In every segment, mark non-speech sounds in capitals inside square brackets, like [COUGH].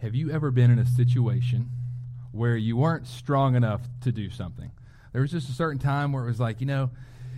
have you ever been in a situation where you weren't strong enough to do something? There was just a certain time where it was like, you know,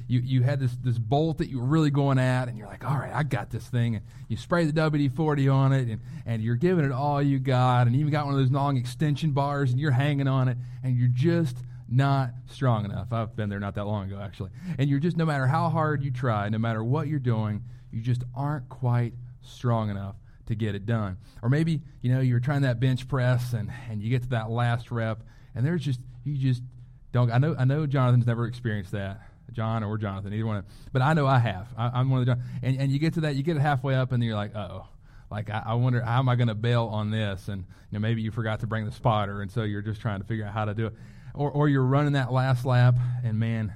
you, you had this, this bolt that you were really going at, and you're like, all right, I got this thing. And you spray the WD 40 on it, and, and you're giving it all you got, and you even got one of those long extension bars, and you're hanging on it, and you're just not strong enough. I've been there not that long ago, actually. And you're just, no matter how hard you try, no matter what you're doing, you just aren't quite strong enough to get it done. Or maybe, you know, you're trying that bench press and, and you get to that last rep and there's just, you just don't, I know, I know Jonathan's never experienced that. John or Jonathan, either one. of them. But I know I have. I, am one of the John. And, and you get to that, you get it halfway up and you're like, oh, like I, I, wonder how am I going to bail on this? And you know, maybe you forgot to bring the spotter. And so you're just trying to figure out how to do it. Or, or you're running that last lap and man,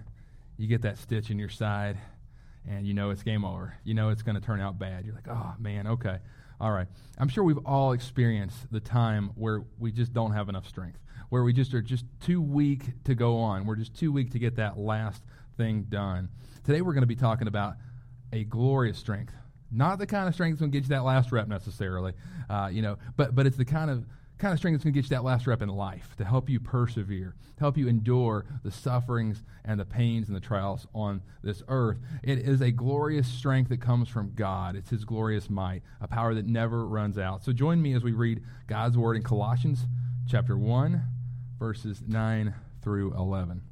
you get that stitch in your side and you know it's game over. You know it's going to turn out bad. You're like, oh man, okay. All right. I'm sure we've all experienced the time where we just don't have enough strength, where we just are just too weak to go on. We're just too weak to get that last thing done. Today we're going to be talking about a glorious strength. Not the kind of strength that's going to get you that last rep necessarily, uh, you know, but, but it's the kind of kind of strength that's going to get you that last rep in life to help you persevere, to help you endure the sufferings and the pains and the trials on this earth. It is a glorious strength that comes from God. It's His glorious might, a power that never runs out. So join me as we read God's word in Colossians chapter 1, verses 9 through 11.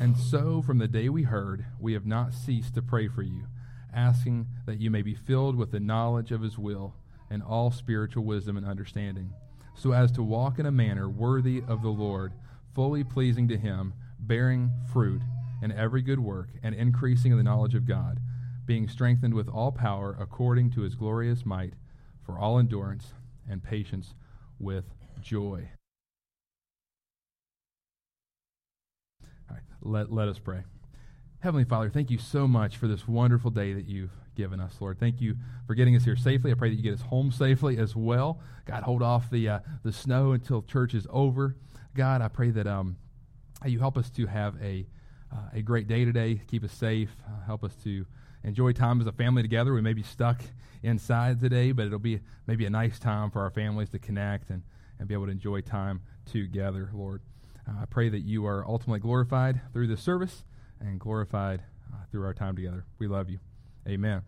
And so, from the day we heard, we have not ceased to pray for you, asking that you may be filled with the knowledge of His will and all spiritual wisdom and understanding, so as to walk in a manner worthy of the Lord, fully pleasing to Him, bearing fruit in every good work, and increasing in the knowledge of God, being strengthened with all power according to His glorious might, for all endurance and patience with joy. All right, let, let us pray. Heavenly Father, thank you so much for this wonderful day that you've given us, Lord. Thank you for getting us here safely. I pray that you get us home safely as well. God, hold off the uh, the snow until church is over. God, I pray that um, you help us to have a uh, a great day today. Keep us safe. Uh, help us to enjoy time as a family together. We may be stuck inside today, but it'll be maybe a nice time for our families to connect and, and be able to enjoy time together, Lord. Uh, I pray that you are ultimately glorified through this service and glorified uh, through our time together. We love you. Amen.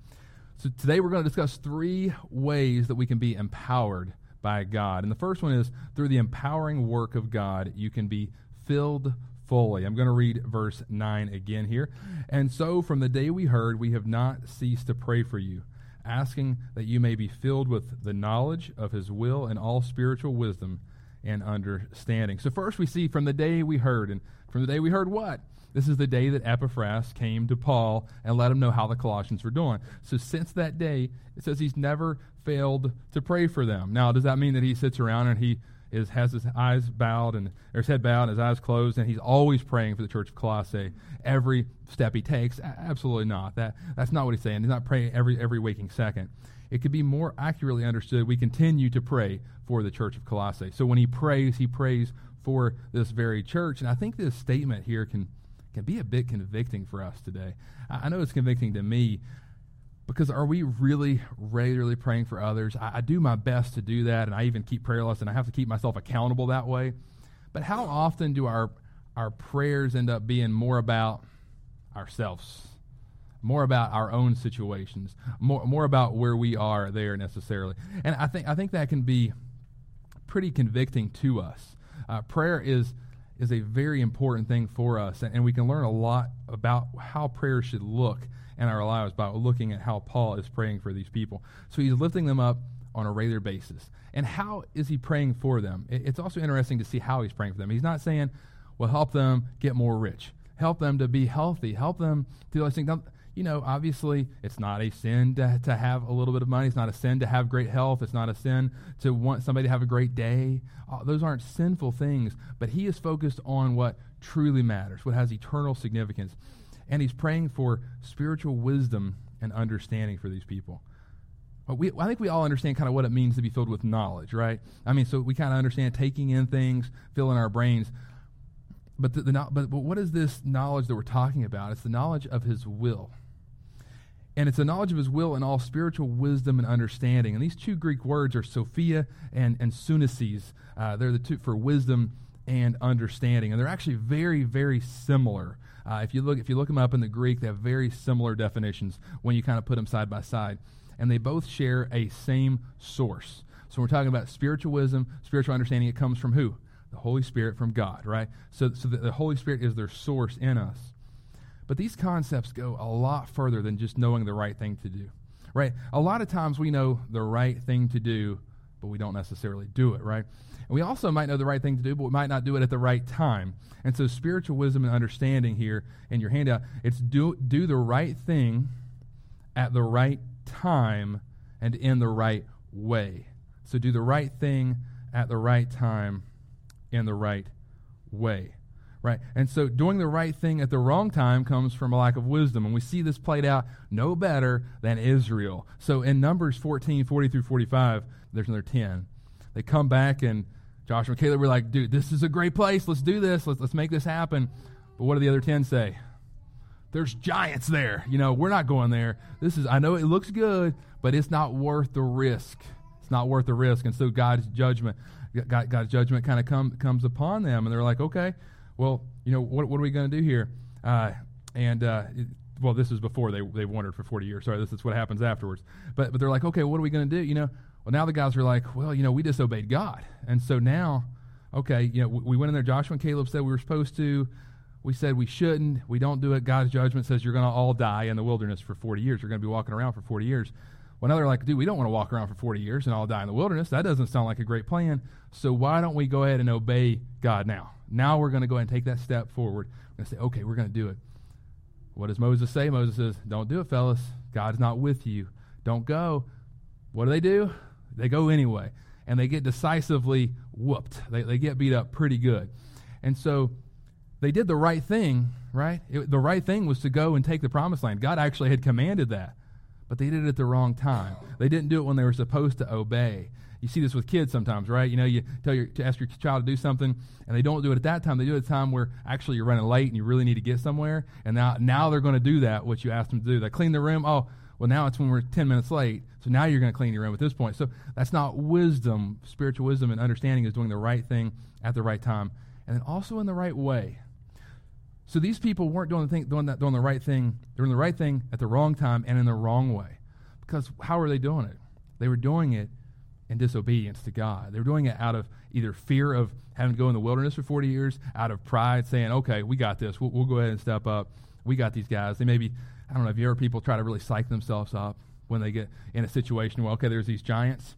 So today we're going to discuss three ways that we can be empowered by God. And the first one is through the empowering work of God, you can be filled fully. I'm going to read verse 9 again here. And so from the day we heard, we have not ceased to pray for you, asking that you may be filled with the knowledge of his will and all spiritual wisdom and understanding. So first we see from the day we heard, and from the day we heard what? This is the day that Epaphras came to Paul and let him know how the Colossians were doing. So since that day, it says he's never failed to pray for them. Now, does that mean that he sits around and he is has his eyes bowed and his head bowed and his eyes closed and he's always praying for the church of Colossae every step he takes? Absolutely not. That that's not what he's saying. He's not praying every every waking second. It could be more accurately understood. We continue to pray for the church of Colossae. So when he prays, he prays for this very church. And I think this statement here can can be a bit convicting for us today. I know it's convicting to me because are we really regularly praying for others? I, I, do my best to do that, and I even keep prayer lists, and I have to keep myself accountable that way. But how often do our our prayers end up being more about ourselves, more about our own situations, more more about where we are there necessarily? And I think I think that can be pretty convicting to us. Uh, prayer is is a very important thing for us, and we can learn a lot about how prayer should look in our lives by looking at how Paul is praying for these people. So he's lifting them up on a regular basis. And how is he praying for them? It's also interesting to see how he's praying for them. He's not saying, well, help them get more rich, help them to be healthy, help them to do things you know, obviously it's not a sin to, to have a little bit of money. It's not a sin to have great health. It's not a sin to want somebody to have a great day. Uh, those aren't sinful things, but he is focused on what truly matters, what has eternal significance. And he's praying for spiritual wisdom and understanding for these people. We, I think we all understand kind of what it means to be filled with knowledge, right? I mean, so we kind of understand taking in things, filling our brains. But, the, the, but, but what is this knowledge that we're talking about? It's the knowledge of his will and it's a knowledge of his will and all spiritual wisdom and understanding. And these two Greek words are Sophia and, and Sunesis. Uh, they're the two for wisdom and understanding. And they're actually very, very similar. Uh, if you look if you look them up in the Greek, they have very similar definitions when you kind of put them side by side, and they both share a same source. So we're talking about spiritual wisdom, spiritual understanding. It comes from who? The Holy Spirit from God, right? So, so the, the Holy Spirit is their source in us. But these concepts go a lot further than just knowing the right thing to do, right? A lot of times we know the right thing to do, but we don't necessarily do it, right? And we also might know the right thing to do, but we might not do it at the right time. And so spiritual wisdom and understanding here in your handout, it's do, do the right thing at the right time and in the right way. So do the right thing at the right time in the right way. Right? And so doing the right thing at the wrong time comes from a lack of wisdom. And we see this played out no better than Israel. So in Numbers 14, 40 through 45, there's another 10. They come back and Joshua and Caleb were like, dude, this is a great place. Let's do this. Let's, let's make this happen. But what do the other 10 say? There's giants there. You know, we're not going there. This is, I know it looks good, but it's not worth the risk. It's not worth the risk. And so God's judgment, God, God's judgment kind of come, comes upon them. And they're like, okay, well, you know, what, what are we going to do here? Uh, and, uh, it, well, this is before they, they wandered for 40 years. Sorry, this is what happens afterwards. But, but they're like, okay, what are we going to do? You know, well, now the guys are like, well, you know, we disobeyed God. And so now, okay, you know, we, we went in there. Joshua and Caleb said we were supposed to. We said we shouldn't. We don't do it. God's judgment says you're going to all die in the wilderness for 40 years. You're going to be walking around for 40 years. Well, now they're like, dude, we don't want to walk around for 40 years and all die in the wilderness. That doesn't sound like a great plan. So why don't we go ahead and obey God now? Now we're going to go ahead and take that step forward. We're going to say, okay, we're going to do it. What does Moses say? Moses says, don't do it, fellas. God's not with you. Don't go. What do they do? They go anyway. And they get decisively whooped. They, they get beat up pretty good. And so they did the right thing, right? It, the right thing was to go and take the promised land. God actually had commanded that, but they did it at the wrong time. They didn't do it when they were supposed to obey. You see this with kids sometimes, right? You know, you tell your to ask your child to do something, and they don't do it at that time. They do it at a time where actually you're running late and you really need to get somewhere. And now, now they're going to do that what you asked them to do. They clean the room. Oh, well, now it's when we're 10 minutes late. So now you're going to clean your room at this point. So that's not wisdom. Spiritual wisdom and understanding is doing the right thing at the right time and then also in the right way. So these people weren't doing the, thing, doing, that, doing the right thing. They were doing the right thing at the wrong time and in the wrong way. Because how were they doing it? They were doing it in disobedience to God. They were doing it out of either fear of having to go in the wilderness for 40 years, out of pride, saying, okay, we got this. We'll, we'll go ahead and step up. We got these guys. They maybe I don't know if you ever people try to really psych themselves up when they get in a situation where okay, there's these giants,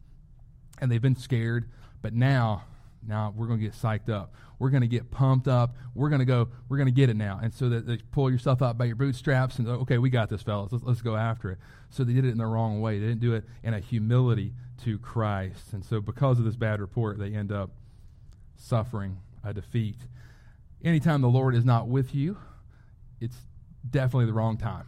and they've been scared, but now, now we're going to get psyched up. We're going to get pumped up. We're going to go. We're going to get it now. And so that they pull yourself up by your bootstraps and okay, we got this, fellas. Let's, let's go after it. So they did it in the wrong way. They didn't do it in a humility to Christ. And so because of this bad report, they end up suffering a defeat. Anytime the Lord is not with you, it's definitely the wrong time.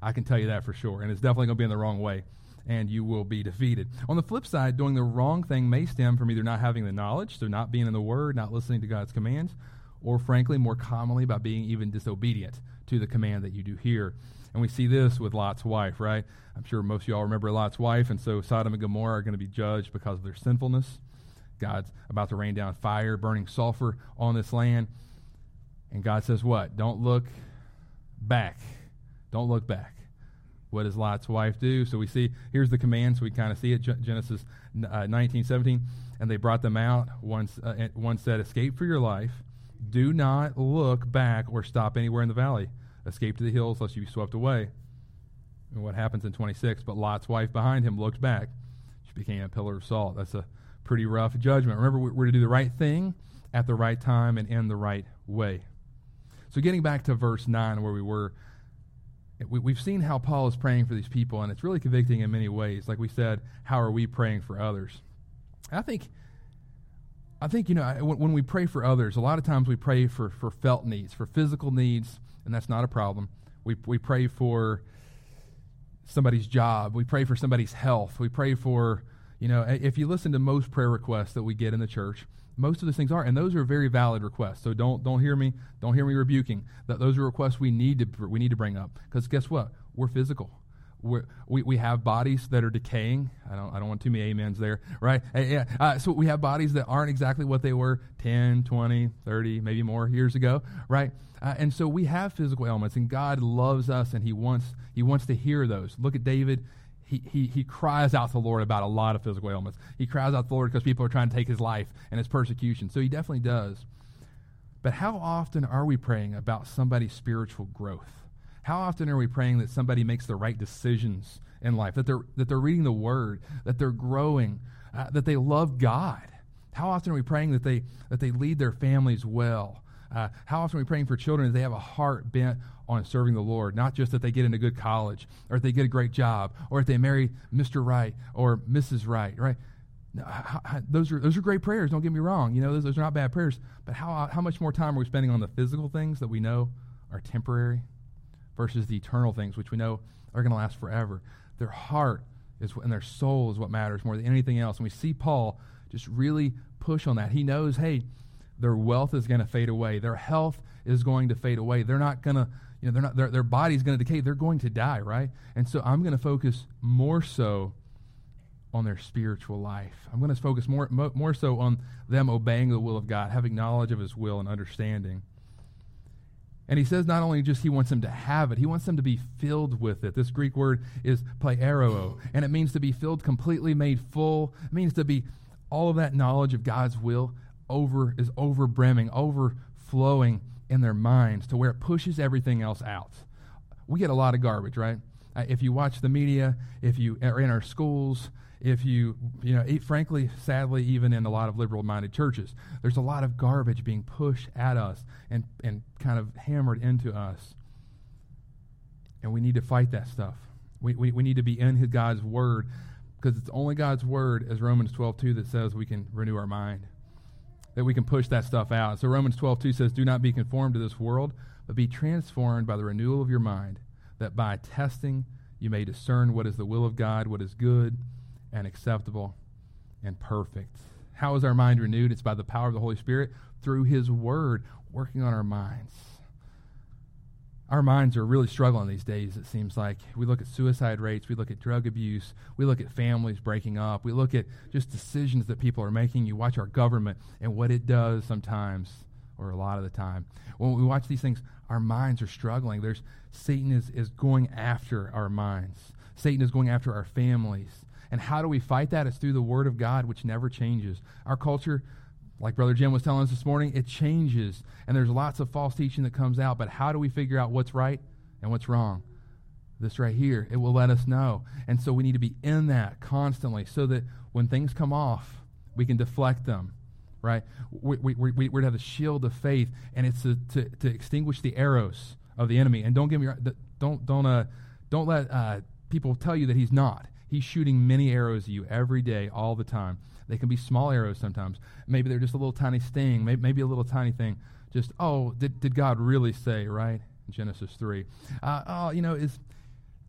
I can tell you that for sure. And it's definitely going to be in the wrong way, and you will be defeated. On the flip side, doing the wrong thing may stem from either not having the knowledge, so not being in the Word, not listening to God's commands, or frankly, more commonly, by being even disobedient to the command that you do hear. And we see this with Lot's wife, right? I'm sure most of y'all remember Lot's wife, and so Sodom and Gomorrah are going to be judged because of their sinfulness. God's about to rain down fire, burning sulfur on this land. And God says, What? Don't look back. Don't look back. What does Lot's wife do? So we see, here's the command, so we kind of see it, Genesis uh, 19, 17. And they brought them out. One, uh, one said, Escape for your life. Do not look back or stop anywhere in the valley. Escape to the hills, lest you be swept away. And what happens in 26? But Lot's wife behind him looked back. She became a pillar of salt. That's a pretty rough judgment. Remember, we're to do the right thing at the right time and in the right way. So, getting back to verse 9 where we were, we, have seen how Paul is praying for these people, and it's really convicting in many ways. Like we said, how are we praying for others? I think, I think you know, when, when we pray for others, a lot of times we pray for, for felt needs, for physical needs, and that's not a problem. We, we pray for somebody's job. We pray for somebody's health. We pray for, you know, if you listen to most prayer requests that we get in the church, most of those things are, and those are very valid requests. So don't don't hear me don't hear me rebuking. That those are requests we need to we need to bring up because guess what? We're physical. we're, we we have bodies that are decaying. I don't I don't want too many amens there, right? Uh, yeah. Uh, so we have bodies that aren't exactly what they were 10, 20, 30, maybe more years ago, right? Uh, and so we have physical ailments, and God loves us, and He wants He wants to hear those. Look at David. He, he, cries out to the Lord about a lot of physical ailments. He cries out to the Lord because people are trying to take his life and his persecution. So he definitely does. But how often are we praying about somebody's spiritual growth? How often are we praying that somebody makes the right decisions in life, that they're, that they're reading the Word, that they're growing, uh, that they love God? How often are we praying that they, that they lead their families well? Uh, how often are we praying for children they have a heart bent on serving the Lord, not just that they get into good college or if they get a great job or if they marry Mr. Right or Mrs. Right, right? Those are those are great prayers. Don't get me wrong. You know those, those are not bad prayers. But how how much more time are we spending on the physical things that we know are temporary? versus the eternal things, which we know are going to last forever. Their heart is, and their soul is what matters more than anything else. And we see Paul just really push on that. He knows, hey, their wealth is going to fade away. Their health is going to fade away. They're not going to, you know, they're not, their, their body's going to decay. They're going to die, right? And so I'm going to focus more so on their spiritual life. I'm going to focus more, more so on them obeying the will of God, having knowledge of his will and understanding. And he says not only just he wants them to have it, he wants them to be filled with it. This Greek word is pleroo, and it means to be filled completely, made full. It means to be all of that knowledge of God's will over is overbrimming, overflowing in their minds to where it pushes everything else out. We get a lot of garbage, right? Uh, if you watch the media, if you are in our schools, if you, you know, frankly, sadly, even in a lot of liberal minded churches, there's a lot of garbage being pushed at us and, and kind of hammered into us. And we need to fight that stuff. We, we, we need to be in his God's word because it's only God's word, as Romans 12 2, that says we can renew our mind, that we can push that stuff out. So Romans 12 2 says, Do not be conformed to this world, but be transformed by the renewal of your mind, that by testing you may discern what is the will of God, what is good and acceptable and perfect. How is our mind renewed? It's by the power of the Holy Spirit through His Word working on our minds. Our minds are really struggling these days, it seems like. We look at suicide rates, we look at drug abuse, we look at families breaking up, we look at just decisions that people are making. You watch our government and what it does sometimes, or a lot of the time. When we watch these things, our minds are struggling. There's Satan is, is going after our minds. Satan is going after our families. And how do we fight that? It's through the Word of God, which never changes. Our culture, like Brother Jim was telling us this morning, it changes. And there's lots of false teaching that comes out. But how do we figure out what's right and what's wrong? This right here, it will let us know. And so we need to be in that constantly so that when things come off, we can deflect them, right? We, we, we, we're to have the shield of faith, and it's to, to, to extinguish the arrows of the enemy. And don't get me don't, don't, uh, don't let uh, people tell you that he's not. He's shooting many arrows at you every day, all the time. They can be small arrows sometimes. Maybe they're just a little tiny sting, maybe, maybe a little tiny thing. Just, oh, did, did God really say, right? Genesis 3. Uh, oh, you know, is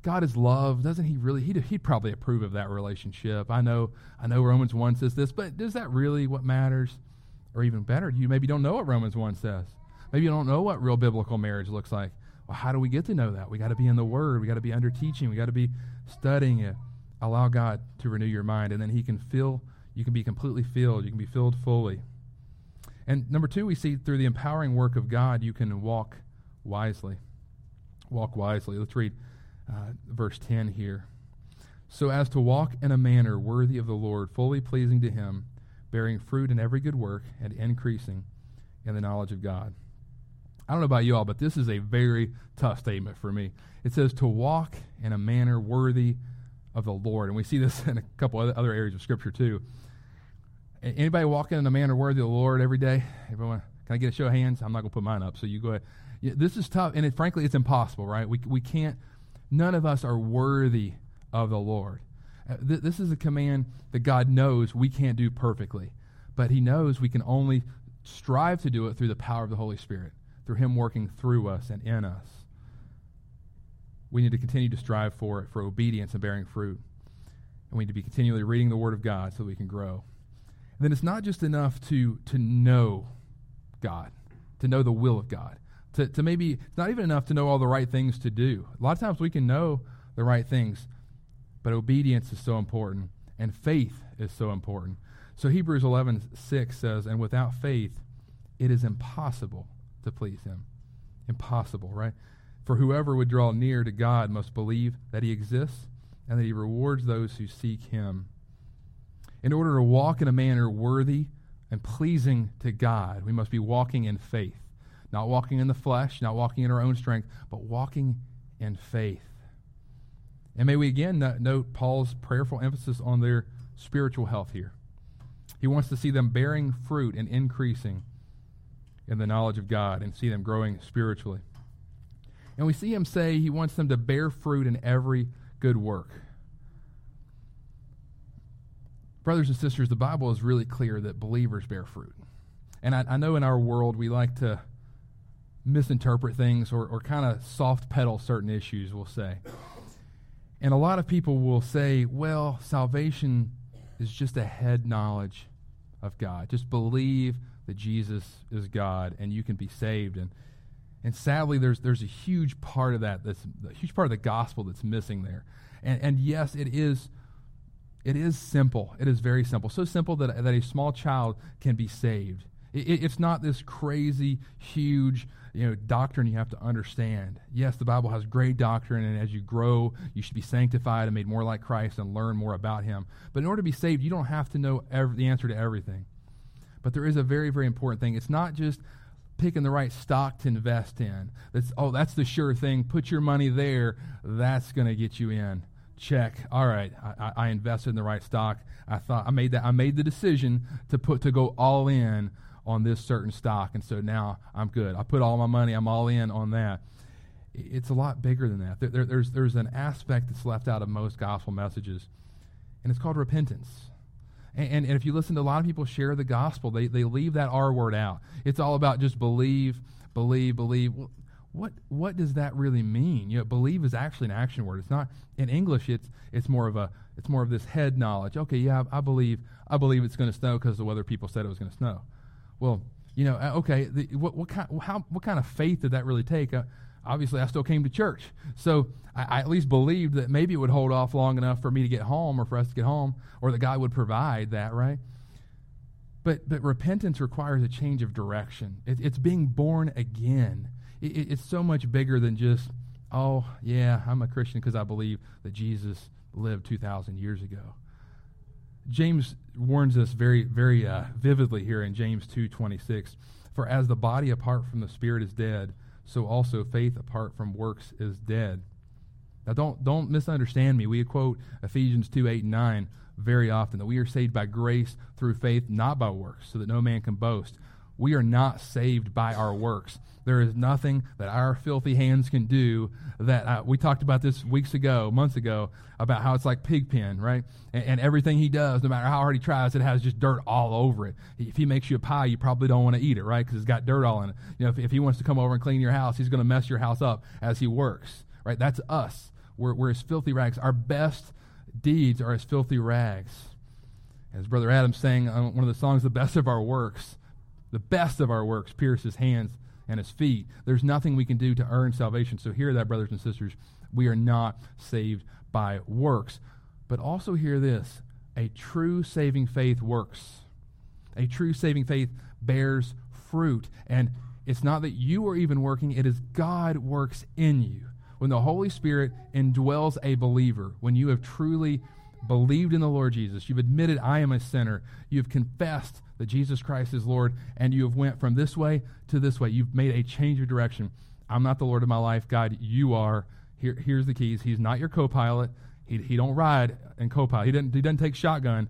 God is love. Doesn't he really? He'd, he'd probably approve of that relationship. I know, I know Romans 1 says this, but is that really what matters? Or even better, you maybe don't know what Romans 1 says. Maybe you don't know what real biblical marriage looks like. Well, how do we get to know that? We got to be in the Word. We got to be under teaching. We got to be studying it allow God to renew your mind, and then He can fill, you can be completely filled, you can be filled fully. And number two, we see through the empowering work of God, you can walk wisely. Walk wisely. Let's read uh, verse 10 here. So as to walk in a manner worthy of the Lord, fully pleasing to Him, bearing fruit in every good work, and increasing in the knowledge of God. I don't know about you all, but this is a very tough statement for me. It says to walk in a manner worthy of the Lord. And we see this [LAUGHS] in a couple other areas of Scripture too. Anybody walking in a manner worthy of the Lord every day? Everyone, can I get a show of hands? I'm not going to put mine up, so you go ahead. Yeah, this is tough, and it, frankly, it's impossible, right? We, we can't, none of us are worthy of the Lord. Uh, th- this is a command that God knows we can't do perfectly, but He knows we can only strive to do it through the power of the Holy Spirit, through Him working through us and in us we need to continue to strive for it, for obedience and bearing fruit. And we need to be continually reading the Word of God so we can grow. Then it's not just enough to, to know God, to know the will of God. To, to maybe, it's not even enough to know all the right things to do. A lot of times we can know the right things. But obedience is so important, and faith is so important. So Hebrews 11 6 says, And without faith, it is impossible to please him. Impossible, right? For whoever would draw near to God must believe that he exists and that he rewards those who seek him. In order to walk in a manner worthy and pleasing to God, we must be walking in faith. Not walking in the flesh, not walking in our own strength, but walking in faith. And may we again note Paul's prayerful emphasis on their spiritual health here. He wants to see them bearing fruit and increasing in the knowledge of God and see them growing spiritually. And we see him say he wants them to bear fruit in every good work. Brothers and sisters, the Bible is really clear that believers bear fruit. And I, I know in our world we like to misinterpret things or, or kind of soft pedal certain issues, we'll say. And a lot of people will say, well, salvation is just a head knowledge of God. Just believe that Jesus is God and you can be saved. And, and sadly, there's, there's a huge part of that, that's a huge part of the gospel that's missing there. And, and yes, it is, it is simple. It is very simple. So simple that, that a small child can be saved. It, it's not this crazy, huge, you know, doctrine you have to understand. Yes, the Bible has great doctrine, and as you grow, you should be sanctified and made more like Christ and learn more about Him. But in order to be saved, you don't have to know every, the answer to everything. But there is a very, very important thing. It's not just picking the right stock to invest in. That's oh, that's the sure thing. Put your money there. That's going to get you in. Check. All right, I, I invested in the right stock. I thought I made that. I made the decision to put to go all in on this certain stock, and so now I'm good. I put all my money, I'm all in on that. It's a lot bigger than that. There, there, there's, there's an aspect that's left out of most gospel messages, and it's called repentance. And, and, and, if you listen to a lot of people share the gospel, they, they leave that R word out. It's all about just believe, believe, believe. Well, what, what does that really mean? You know, believe is actually an action word. It's not in English. It's it's more of a it's more of this head knowledge. Okay, yeah, I, I believe I believe it's going to snow because the weather people said it was going to snow. Well, you know, uh, okay, the, what, what, kind, how, what kind of faith did that really take? Uh, obviously, I still came to church. So I, I, at least believed that maybe it would hold off long enough for me to get home or for us to get home, or that God would provide that, right? But, but repentance requires a change of direction. It, it's being born again. It, it's so much bigger than just, oh, yeah, I'm a Christian because I believe that Jesus lived 2,000 years ago. James warns us very, very uh, vividly here in James 2.26. For as the body apart from the spirit is dead, so also faith apart from works is dead. Now, don't, don't misunderstand me. We quote Ephesians 2 8 and 9 very often that we are saved by grace through faith, not by works, so that no man can boast. We are not saved by our works. There is nothing that our filthy hands can do that uh, we talked about this weeks ago, months ago, about how it's like pig pen, right? And, and, everything he does, no matter how hard he tries, it has just dirt all over it. If he makes you a pie, you probably don't want to eat it, right? Because it's got dirt all in it. You know, if, if he wants to come over and clean your house, he's going to mess your house up as he works, right? That's us. We're, we're his filthy rags. Our best deeds are his filthy rags. As Brother Adam sang on one of the songs, the best of our works the best of our works pierce his hands and his feet. There's nothing we can do to earn salvation. So hear that, brothers and sisters. We are not saved by works. But also hear this a true saving faith works. A true saving faith bears fruit. And it's not that you are even working, it is God works in you. When the Holy Spirit indwells a believer, when you have truly believed in the Lord Jesus, you've admitted I am a sinner, you've confessed that Jesus Christ is Lord, and you have went from this way to this way. You've made a change of direction. I'm not the Lord of my life. God, you are. Here, here's the keys. He's not your co-pilot. He, he don't ride in co-pilot. He doesn't, he doesn't take shotgun.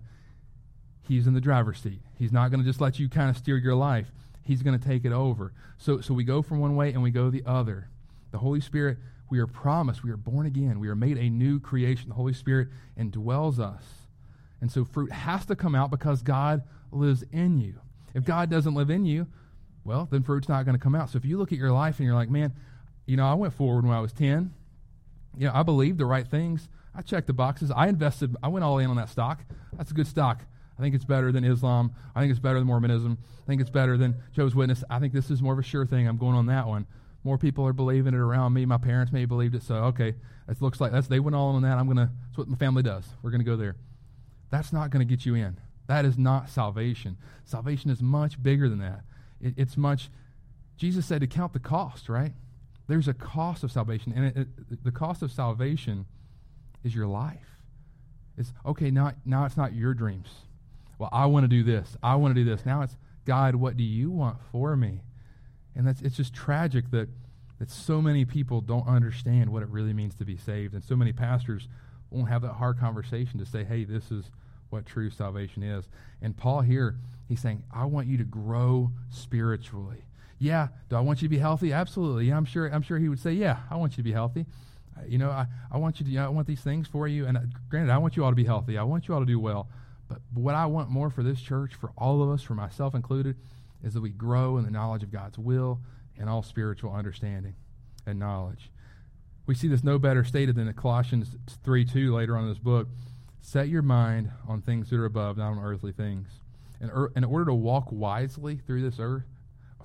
He's in the driver's seat. He's not going to just let you kind of steer your life. He's going to take it over. So, so we go from one way and we go the other. The Holy Spirit, we are promised. We are born again. We are made a new creation. The Holy Spirit indwells us. And so fruit has to come out because God lives in you. If God doesn't live in you, well, then fruit's not going to come out. So if you look at your life and you're like, man, you know, I went forward when I was 10. You know, I believed the right things. I checked the boxes. I invested, I went all in on that stock. That's a good stock. I think it's better than Islam. I think it's better than Mormonism. I think it's better than Jehovah's Witness. I think this is more of a sure thing. I'm going on that one. more people are believing it around me. My parents may have believed it, so okay, it looks like that's they went all in on that. I'm gonna. That's what my family does. We're gonna go there. That's not going to get you in. That is not salvation. Salvation is much bigger than that. It, it's much. Jesus said to count the cost, right? There's a cost of salvation, and it, it, the cost of salvation is your life. It's okay. Now, now it's not your dreams. Well, I want to do this. I want to do this. Now it's God. What do you want for me? And that's it's just tragic that that so many people don't understand what it really means to be saved, and so many pastors won't have that hard conversation to say, "Hey, this is what true salvation is. And Paul here, he's saying, I want you to grow spiritually. Yeah, do I want you to be healthy? Absolutely. Yeah, I'm sure I'm sure he would say, Yeah, I want you to be healthy. Uh, you know, I, I want you to, you know, I want these things for you. And uh, granted, I want you all to be healthy. I want you all to do well. But, but what I want more for this church, for all of us, for myself included, is that we grow in the knowledge of God's will and all spiritual understanding and knowledge. We see this no better stated than in Colossians 3 2 later on in this book. Set your mind on things that are above, not on earthly things. And er, in order to walk wisely through this earth,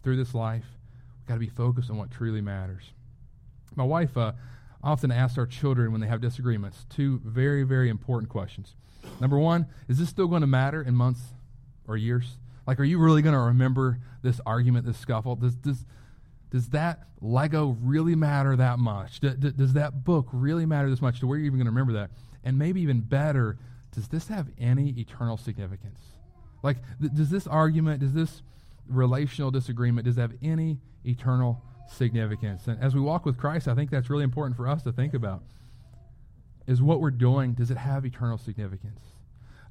through this life, we've got to be focused on what truly matters. My wife uh, often asks our children when they have disagreements two very, very important questions. Number one, is this still going to matter in months or years? Like, are you really going to remember this argument, this scuffle? Does, does, does that Lego really matter that much? Does, does that book really matter this much to where you're even going to remember that? And maybe even better, does this have any eternal significance? Like, th- does this argument, does this relational disagreement, does it have any eternal significance? And as we walk with Christ, I think that's really important for us to think about. Is what we're doing, does it have eternal significance?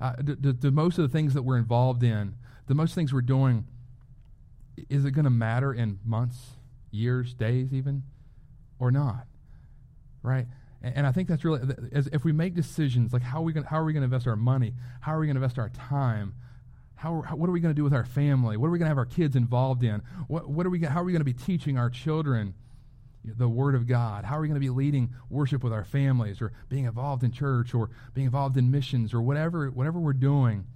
Uh, do, do, do most of the things that we're involved in, the most things we're doing, is it going to matter in months, years, days, even, or not? Right? And I think that's really, as if we make decisions like how are we going, how are we going to invest our money, how are we going to invest our time, how, how what are we going to do with our family, what are we going to have our kids involved in, what, what are we, how are we going to be teaching our children the Word of God, how are we going to be leading worship with our families, or being involved in church, or being involved in missions, or whatever whatever we're doing.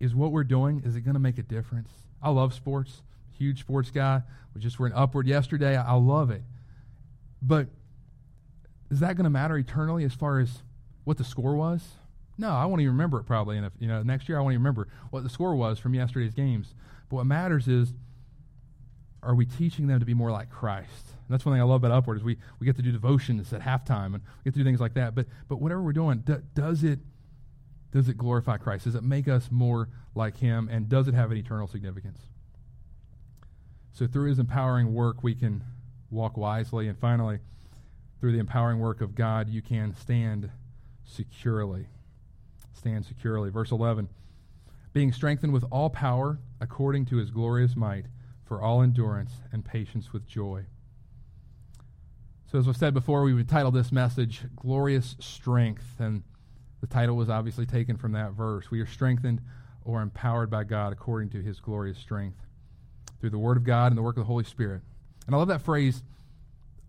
Is what we're doing is it going to make a difference? I love sports, huge sports guy. We just were in Upward yesterday. I, I love it, but is that going to matter eternally as far as what the score was? No, I won't even remember it probably. And if you know next year, I won't even remember what the score was from yesterday's games. But what matters is, are we teaching them to be more like Christ? And that's one thing I love about Upward is we, we get to do devotions at halftime and we get to do things like that. But but whatever we're doing, d- does it does it glorify Christ? Does it make us more like Him? And does it have an eternal significance? So through His empowering work, we can walk wisely. And finally through the empowering work of God, you can stand securely. Stand securely. Verse 11 Being strengthened with all power according to his glorious might, for all endurance and patience with joy. So, as I've said before, we would title this message Glorious Strength, and the title was obviously taken from that verse. We are strengthened or empowered by God according to his glorious strength through the Word of God and the work of the Holy Spirit. And I love that phrase,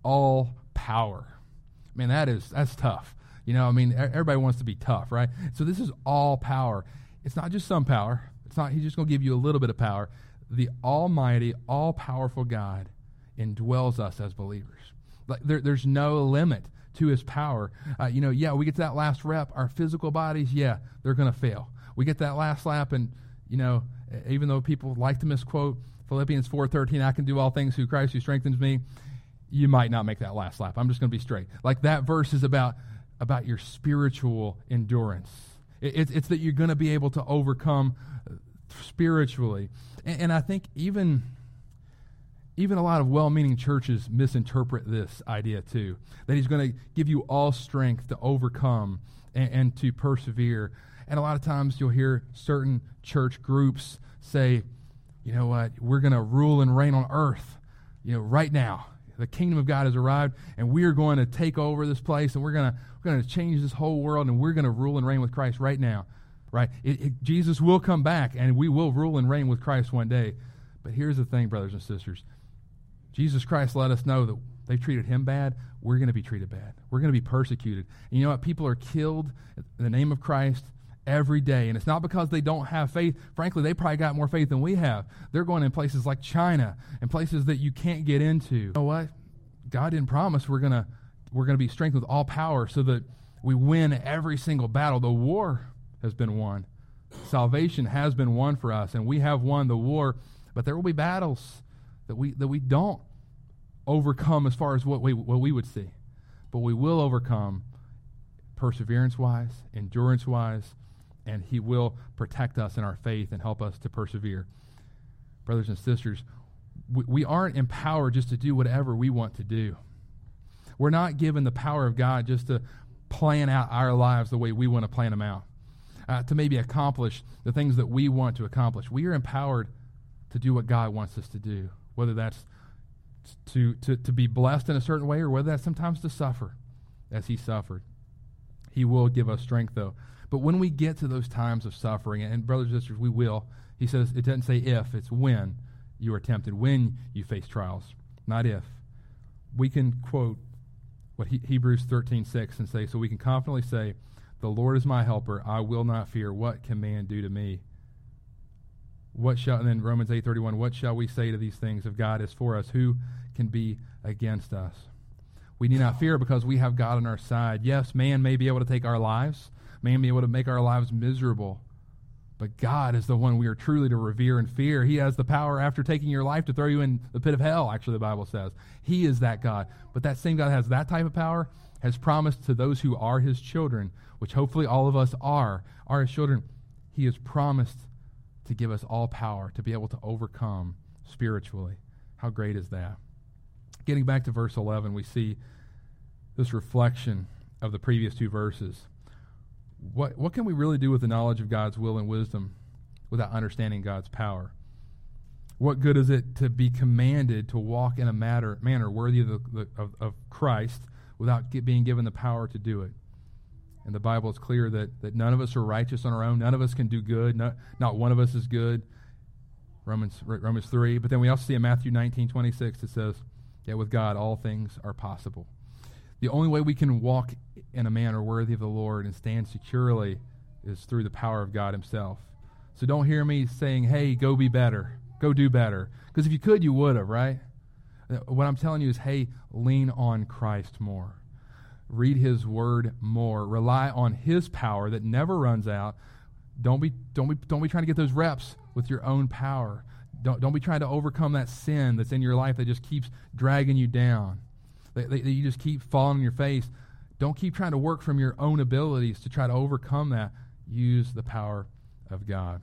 all power. Man, that is that's tough. You know, I mean, everybody wants to be tough, right? So this is all power. It's not just some power. It's not he's just going to give you a little bit of power. The almighty, all-powerful God indwells us as believers. Like there, there's no limit to his power. Uh, you know, yeah, we get to that last rep, our physical bodies, yeah, they're going to fail. We get that last lap, and you know, even though people like to misquote Philippians 4:13, I can do all things through Christ who strengthens me you might not make that last lap. I'm just going to be straight. Like that verse is about about your spiritual endurance. It, it's, it's that you're going to be able to overcome uh, spiritually, and, and I think even even a lot of well-meaning churches misinterpret this idea too. That He's going to give you all strength to overcome and, and to persevere. And a lot of times you'll hear certain church groups say, "You know what? We're going to rule and reign on earth." You know, right now the kingdom of God has arrived, and we are going to take over this place, and we're going to we're going to change this whole world, and we're going to rule and reign with Christ right now. Right? It, it, Jesus will come back, and we will rule and reign with Christ one day. But here's the thing, brothers and sisters. Jesus Christ let us know that they treated him bad. We're going to be treated bad. We're going to be persecuted. And you know what? People are killed in the name of Christ every day. And it's not because they don't have faith. Frankly, they probably got more faith than we have. They're going in places like China and places that you can't get into. You know what? God didn't promise we're to we're to be strengthened with all power so that we win every single battle. The war has been won. Salvation has been won for us and we have won the war, but there will be battles that we that we don't overcome as far as what we what we would see. But we will overcome perseverance wise, endurance wise, and He will protect us in our faith and help us to persevere. Brothers and sisters, we, we aren't empowered just to do whatever we want to do. We're not given the power of God just to plan out our lives the way we want to plan them out, uh, to maybe accomplish the things that we want to accomplish. We are empowered to do what God wants us to do, whether that's to, to, to be blessed in a certain way or whether that's sometimes to suffer as He suffered. He will give us strength, though. But when we get to those times of suffering, and brothers and sisters, we will, he says, it doesn't say if, it's when you are tempted, when you face trials, not if. We can quote what he, Hebrews 13, 6 and say, so we can confidently say, the Lord is my helper, I will not fear. What can man do to me? What shall, and then Romans 8, 31, what shall we say to these things? If God is for us, who can be against us? We need not fear because we have God on our side. Yes, man may be able to take our lives, may be able to make our lives miserable. But God is the one we are truly to revere and fear. He has the power after taking your life to throw you in the pit of hell, actually, the Bible says. He is that God. But that same God has that type of power, has promised to those who are his children, which hopefully all of us are, are his children. He has promised to give us all power to be able to overcome spiritually. How great is that? Getting back to verse 11, we see this reflection of the previous two verses what, what can we really do with the knowledge of God's will and wisdom without understanding God's power? What good is it to be commanded to walk in a matter, manner worthy of, the, of, of Christ without get, being given the power to do it? And the Bible is clear that, that none of us are righteous on our own. None of us can do good. Not, not one of us is good. Romans, Romans 3. But then we also see in Matthew 19, 26, it says, Yet with God all things are possible. The only way we can walk in a manner worthy of the Lord and stand securely is through the power of God Himself. So don't hear me saying, hey, go be better, go do better. Because if you could, you would have, right? Uh, what I'm telling you is, hey, lean on Christ more. Read His Word more. Rely on His power that never runs out. Don't be, don't be, don't be trying to get those reps with your own power. Don't, don't be trying to overcome that sin that's in your life that just keeps dragging you down that, that you just keep falling on your face. Don't keep trying to work from your own abilities to try to overcome that. Use the power of God.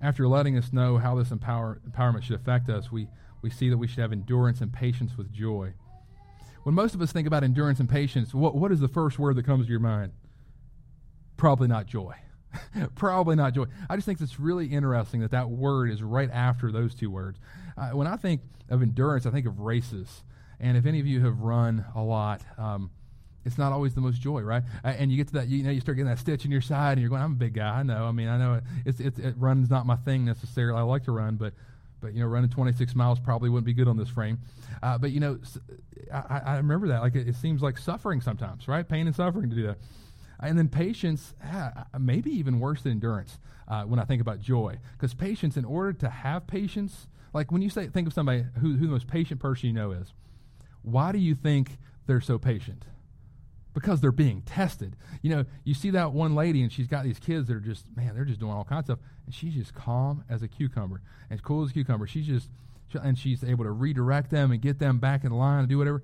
After letting us know how this empower, empowerment should affect us, we, we see that we should have endurance and patience with joy. When most of us think about endurance and patience, what, what is the first word that comes to your mind? Probably not joy. [LAUGHS] Probably not joy. I just think it's really interesting that that word is right after those two words. Uh, when I think of endurance, I think of races. And if any of you have run a lot, um, it's not always the most joy, right? Uh, and you get to that, you know, you start getting that stitch in your side, and you're going, "I'm a big guy, I know. I mean, I know it, it's, it's it run's not my thing necessarily. I like to run, but but you know, running 26 miles probably wouldn't be good on this frame. Uh, but you know, I, I remember that. Like it, it, seems like suffering sometimes, right? Pain and suffering to do that. And then patience, ah, maybe even worse than endurance. Uh, when I think about joy, because patience, in order to have patience, like when you say think of somebody who, who the most patient person you know is, why do you think they're so patient? Because they're being tested. You know, you see that one lady and she's got these kids that are just, man, they're just doing all kinds of stuff. And she's just calm as a cucumber as cool as a cucumber. She's just, and she's able to redirect them and get them back in line and do whatever.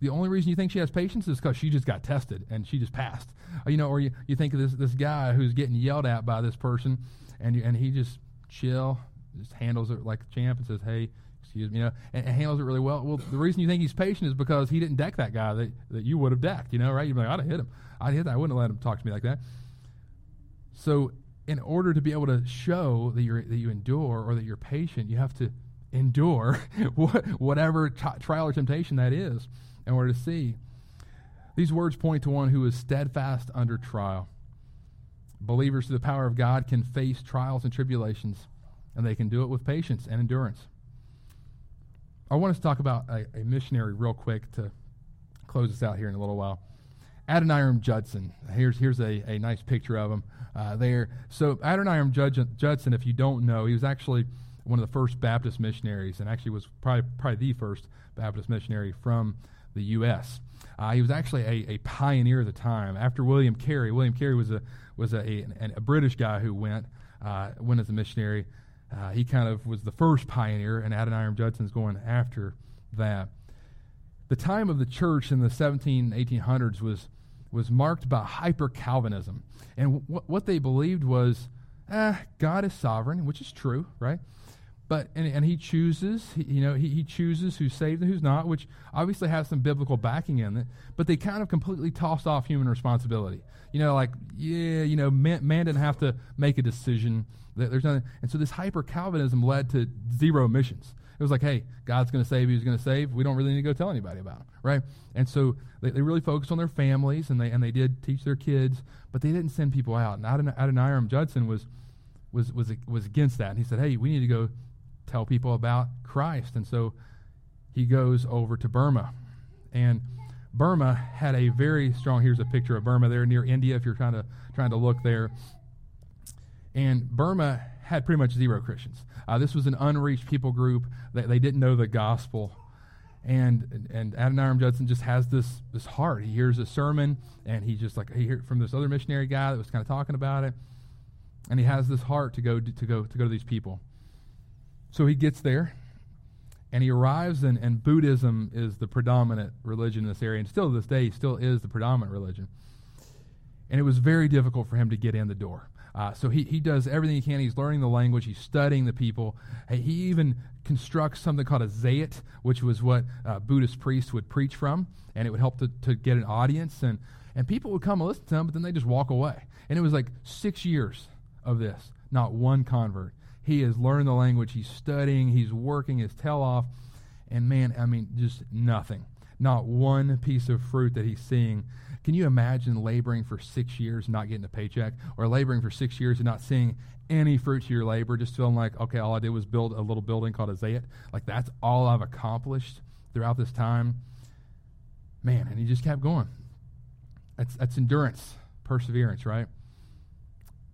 The only reason you think she has patience is because she just got tested and she just passed. Uh, you know, or you, you think of this, this guy who's getting yelled at by this person and, and he just chill, just handles it like a champ and says, hey, excuse me, you know, and, and, handles it really well. Well, the reason you think he's patient is because he didn't deck that guy that, that you would have decked, you know, right? You'd be like, I'd have hit him. I'd hit that. I wouldn't have let him talk to me like that. So, in order to be able to show that, you're, that you endure or that you're patient, you have to endure [LAUGHS] whatever t- trial or temptation that is in order to see. These words point to one who is steadfast under trial. Believers, through the power of God, can face trials and tribulations, and they can do it with patience and endurance. I want us to talk about a, a missionary real quick to close us out here in a little while. Adoniram Judson. Here's, here's a, a nice picture of him uh, there. So, Adoniram Judson, if you don't know, he was actually one of the first Baptist missionaries and actually was probably, probably the first Baptist missionary from the U.S. Uh, he was actually a, a pioneer at the time. After William Carey, William Carey was a, was a, a, a British guy who went, uh, went as a missionary. Uh, he kind of was the first pioneer, and Adoniram Judson's going after that. The time of the church in the 17, 1800s was, was marked by hyper Calvinism. And w- what they believed was, eh, God is sovereign, which is true, right? But and, and he chooses, you know, he, he chooses who's saved and who's not, which obviously has some biblical backing in it. But they kind of completely tossed off human responsibility. You know, like yeah, you know, man, man didn't have to make a decision. There's nothing, and so this hyper Calvinism led to zero missions. It was like, hey, God's going to save. He's going to save. We don't really need to go tell anybody about him, right? And so they, they really focused on their families, and they and they did teach their kids, but they didn't send people out. And Adon, Adoniram Judson was was was was against that, and he said, hey, we need to go tell people about Christ. And so he goes over to Burma. And Burma had a very strong here's a picture of Burma there near India if you're trying to trying to look there. And Burma had pretty much zero Christians. Uh, this was an unreached people group. They, they didn't know the gospel. And and Adoniram Judson just has this this heart. He hears a sermon and he just like he heard from this other missionary guy that was kind of talking about it. And he has this heart to go to go to go to these people. So he gets there and he arrives, and, and Buddhism is the predominant religion in this area, and still to this day, still is the predominant religion. And it was very difficult for him to get in the door. Uh, so he, he does everything he can. He's learning the language, he's studying the people. He even constructs something called a zayat, which was what uh, Buddhist priests would preach from, and it would help to, to get an audience. And, and people would come and listen to him, but then they just walk away. And it was like six years of this, not one convert. He has learned the language. He's studying. He's working his tail off. And man, I mean, just nothing. Not one piece of fruit that he's seeing. Can you imagine laboring for six years not getting a paycheck? Or laboring for six years and not seeing any fruit to your labor, just feeling like, okay, all I did was build a little building called a Zayat. Like, that's all I've accomplished throughout this time. Man, and he just kept going. That's, that's endurance, perseverance, right?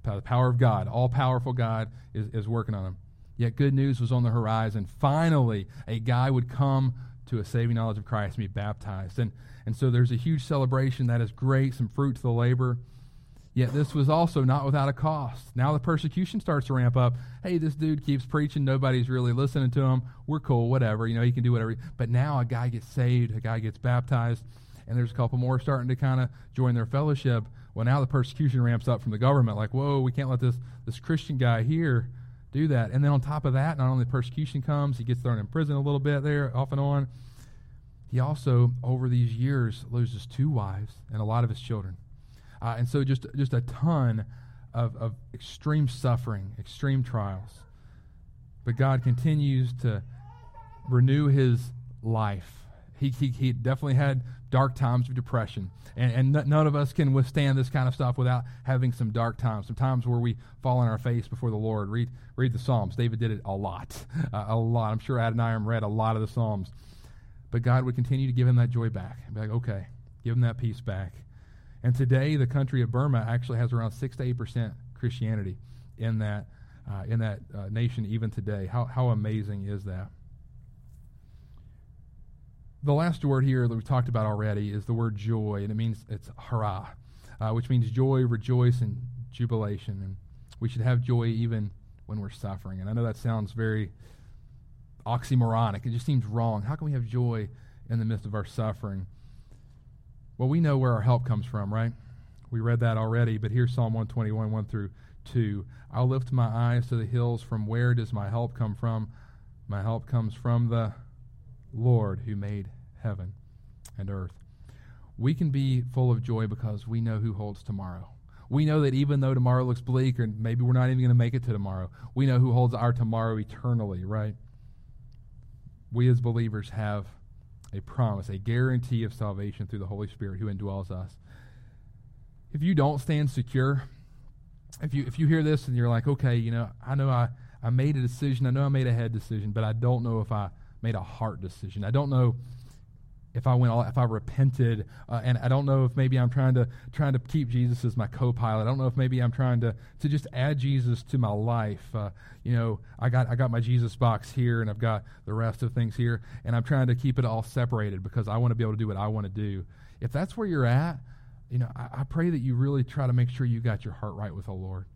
The power of God, all powerful God, is, is working on him. Yet good news was on the horizon. Finally, a guy would come to a saving knowledge of Christ and be baptized. And, and so there's a huge celebration that is great, some fruit to the labor. Yet this was also not without a cost. Now the persecution starts to ramp up. Hey, this dude keeps preaching. Nobody's really listening to him. We're cool, whatever. You know, he can do whatever. But now a guy gets saved, a guy gets baptized, and there's a couple more starting to kind of join their fellowship. Well, now the persecution ramps up from the government. Like, whoa, we can't let this, this Christian guy here do that. And then on top of that, not only persecution comes, he gets thrown in prison a little bit there, off and on. He also, over these years, loses two wives and a lot of his children. Uh, and so just, just a ton of, of extreme suffering, extreme trials. But God continues to renew his life. He, he, he definitely had dark times of depression. And, and none of us can withstand this kind of stuff without having some dark times, some times where we fall on our face before the Lord. Read, read the Psalms. David did it a lot, [LAUGHS] uh, a lot. I'm sure Adoniram read a lot of the Psalms. But God would continue to give him that joy back. Be like, okay, give him that peace back. And today, the country of Burma actually has around 6 to 8% Christianity in that, uh, in that uh, nation even today. How, how amazing is that? The last word here that we talked about already is the word joy, and it means it's chara, uh, which means joy, rejoice, and jubilation. And we should have joy even when we're suffering. And I know that sounds very oxymoronic. It just seems wrong. How can we have joy in the midst of our suffering? Well, we know where our help comes from, right? We read that already, but here's Psalm 121, 1 through 2. I'll lift my eyes to the hills. From where does my help come from? My help comes from the Lord who made heaven and earth. We can be full of joy because we know who holds tomorrow. We know that even though tomorrow looks bleak, or maybe we're not even going to make it to tomorrow, we know who holds our tomorrow eternally, right? We as believers have a promise, a guarantee of salvation through the Holy Spirit who indwells us. If you don't stand secure, if you if you hear this and you're like, okay, you know, I know I, I made a decision, I know I made a head decision, but I don't know if I made a heart decision. I don't know if I went all, if I repented, uh, and I don't know if maybe I'm trying to trying to keep Jesus as my co-pilot. I don't know if maybe I'm trying to to just add Jesus to my life. Uh, you know, I got I got my Jesus box here, and I've got the rest of things here, and I'm trying to keep it all separated because I want to be able to do what I want to do. If that's where you're at, you know, I, I pray that you really try to make sure you got your heart right with the Lord.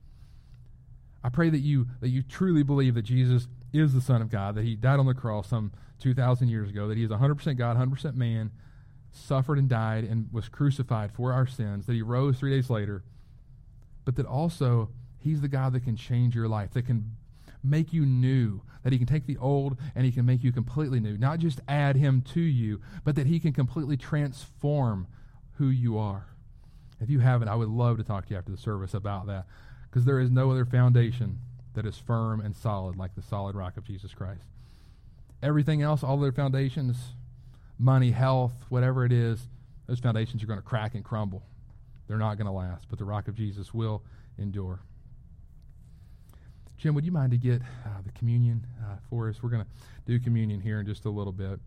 I pray that you that you truly believe that Jesus is the Son of God, that He died on the cross some 2,000 years ago, that He is 100% God, 100% man, suffered and died and was crucified for our sins, that He rose three days later, but that also He's the God that can change your life, that can make you new, that He can take the old and He can make you completely new. Not just add Him to you, but that He can completely transform who you are. If you haven't, I would love to talk to you after the service about that because there is no other foundation that is firm and solid like the solid rock of Jesus Christ. Everything else, all their foundations, money, health, whatever it is, those foundations are going to crack and crumble. They're not going to last, but the rock of Jesus will endure. Jim, would you mind to get uh, the communion uh, for us? We're going to do communion here in just a little bit.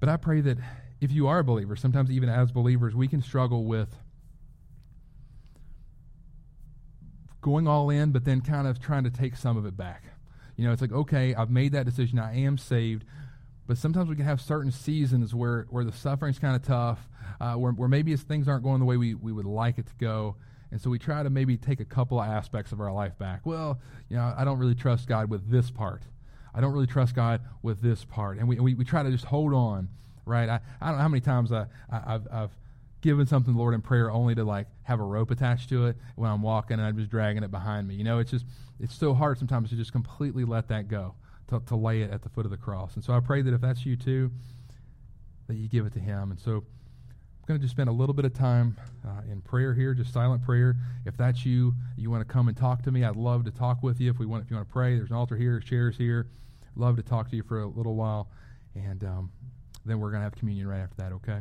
But I pray that if you are a believer, sometimes even as believers, we can struggle with going all in, but then kind of trying to take some of it back. You know, it's like, okay, I've made that decision. I am saved. But sometimes we can have certain seasons where, where the suffering's kind of tough, uh, where, where maybe things aren't going the way we, we would like it to go. And so we try to maybe take a couple of aspects of our life back. Well, you know, I don't really trust God with this part. I don't really trust God with this part. And we, we, we try to just hold on, right? I, I don't know how many times I, I, have I've given something Lord in prayer only to like have a rope attached to it when I'm walking and I'm just dragging it behind me. You know, it's just it's so hard sometimes to just completely let that go, to, to lay it at the foot of the cross. And so I pray that if that's you too, that you give it to Him. And so I'm going to just spend a little bit of time uh, in prayer here, just silent prayer. If that's you, you want to come and talk to me, I'd love to talk with you. If we want, if you want to pray, there's an altar here, chairs here. Love to talk to you for a little while, and um, then we're going to have communion right after that. Okay.